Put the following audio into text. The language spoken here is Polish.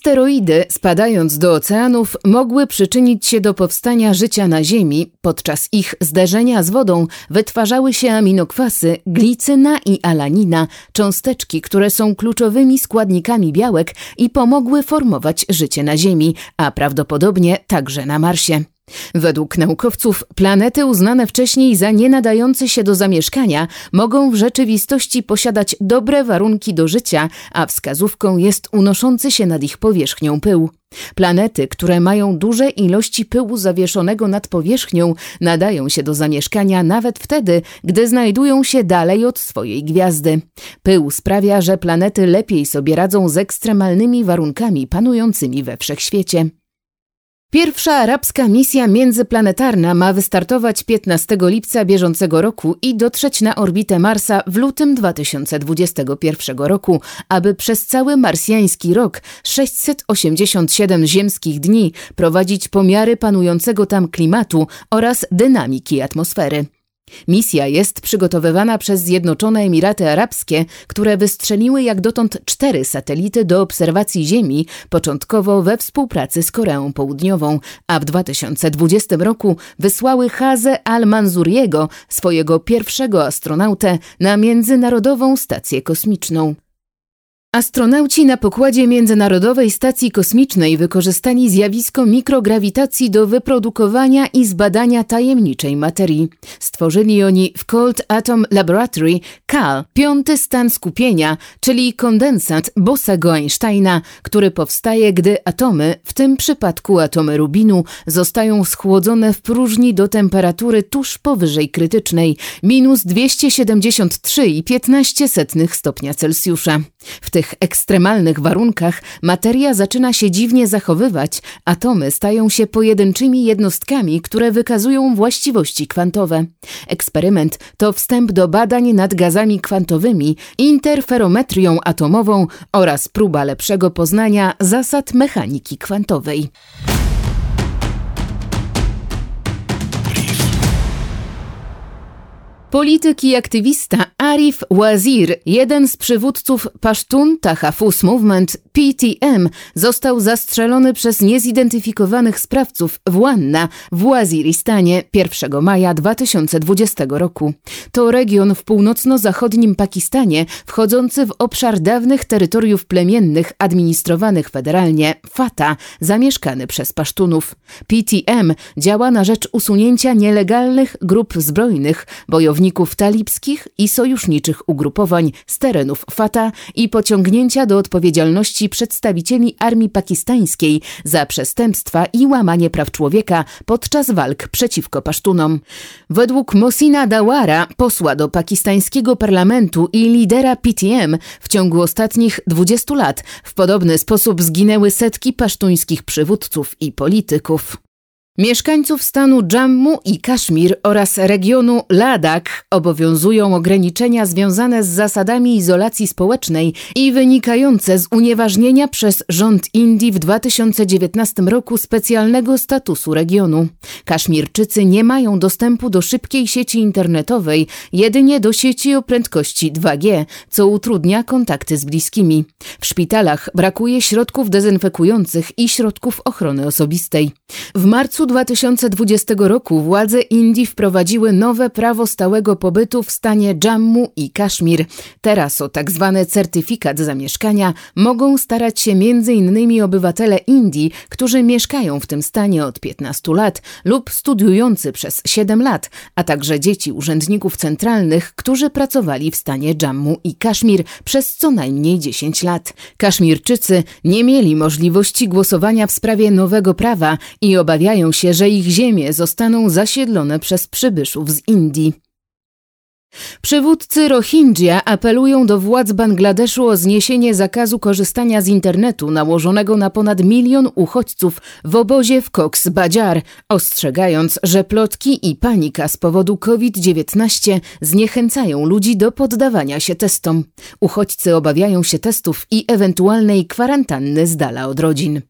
Asteroidy, spadając do oceanów, mogły przyczynić się do powstania życia na Ziemi. Podczas ich zderzenia z wodą wytwarzały się aminokwasy, glicyna i alanina, cząsteczki, które są kluczowymi składnikami białek i pomogły formować życie na Ziemi, a prawdopodobnie także na Marsie. Według naukowców planety uznane wcześniej za nie nadające się do zamieszkania mogą w rzeczywistości posiadać dobre warunki do życia, a wskazówką jest unoszący się nad ich powierzchnią pył. Planety, które mają duże ilości pyłu zawieszonego nad powierzchnią, nadają się do zamieszkania nawet wtedy, gdy znajdują się dalej od swojej gwiazdy. Pył sprawia, że planety lepiej sobie radzą z ekstremalnymi warunkami panującymi we wszechświecie. Pierwsza arabska misja międzyplanetarna ma wystartować 15 lipca bieżącego roku i dotrzeć na orbitę Marsa w lutym 2021 roku, aby przez cały marsjański rok 687 ziemskich dni prowadzić pomiary panującego tam klimatu oraz dynamiki atmosfery. Misja jest przygotowywana przez Zjednoczone Emiraty Arabskie, które wystrzeliły jak dotąd cztery satelity do obserwacji Ziemi, początkowo we współpracy z Koreą Południową, a w 2020 roku wysłały Hazę al-Manzuriego, swojego pierwszego astronautę, na Międzynarodową Stację Kosmiczną. Astronauci na pokładzie Międzynarodowej Stacji Kosmicznej wykorzystali zjawisko mikrograwitacji do wyprodukowania i zbadania tajemniczej materii. Stworzyli oni w Cold Atom Laboratory CAL, piąty stan skupienia, czyli kondensat Bosego Einsteina, który powstaje, gdy atomy, w tym przypadku atomy rubinu, zostają schłodzone w próżni do temperatury tuż powyżej krytycznej, minus 273,15 stopnia Celsjusza. W tych ekstremalnych warunkach materia zaczyna się dziwnie zachowywać, atomy stają się pojedynczymi jednostkami, które wykazują właściwości kwantowe. Eksperyment to wstęp do badań nad gazami kwantowymi, interferometrią atomową oraz próba lepszego poznania zasad mechaniki kwantowej. Polityk i aktywista Arif Wazir, jeden z przywódców Pashtun Tahafuz Movement PTM, został zastrzelony przez niezidentyfikowanych sprawców w Wanna w Waziristanie 1 maja 2020 roku. To region w północno-zachodnim Pakistanie, wchodzący w obszar dawnych terytoriów plemiennych administrowanych federalnie Fata, zamieszkany przez Pasztunów. PTM działa na rzecz usunięcia nielegalnych grup zbrojnych, bojowników bojowników talibskich i sojuszniczych ugrupowań z terenów Fata i pociągnięcia do odpowiedzialności przedstawicieli armii pakistańskiej za przestępstwa i łamanie praw człowieka podczas walk przeciwko Pasztunom. Według Mosina Dawara, posła do pakistańskiego parlamentu i lidera PTM, w ciągu ostatnich 20 lat w podobny sposób zginęły setki pasztuńskich przywódców i polityków. Mieszkańców stanu Jammu i Kaszmir oraz regionu Ladakh obowiązują ograniczenia związane z zasadami izolacji społecznej i wynikające z unieważnienia przez rząd Indii w 2019 roku specjalnego statusu regionu. Kaszmirczycy nie mają dostępu do szybkiej sieci internetowej, jedynie do sieci o prędkości 2G, co utrudnia kontakty z bliskimi. W szpitalach brakuje środków dezynfekujących i środków ochrony osobistej. W marcu 2020 roku władze Indii wprowadziły nowe prawo stałego pobytu w stanie Jammu i Kaszmir. Teraz o tak zwany certyfikat zamieszkania mogą starać się m.in. obywatele Indii, którzy mieszkają w tym stanie od 15 lat lub studiujący przez 7 lat, a także dzieci urzędników centralnych, którzy pracowali w stanie Jammu i Kaszmir przez co najmniej 10 lat. Kaszmirczycy nie mieli możliwości głosowania w sprawie nowego prawa i obawiają się, że ich ziemie zostaną zasiedlone przez przybyszów z Indii. Przywódcy Rohingya apelują do władz Bangladeszu o zniesienie zakazu korzystania z internetu nałożonego na ponad milion uchodźców w obozie w Cox Bazar, ostrzegając, że plotki i panika z powodu COVID-19 zniechęcają ludzi do poddawania się testom. Uchodźcy obawiają się testów i ewentualnej kwarantanny z dala od rodzin.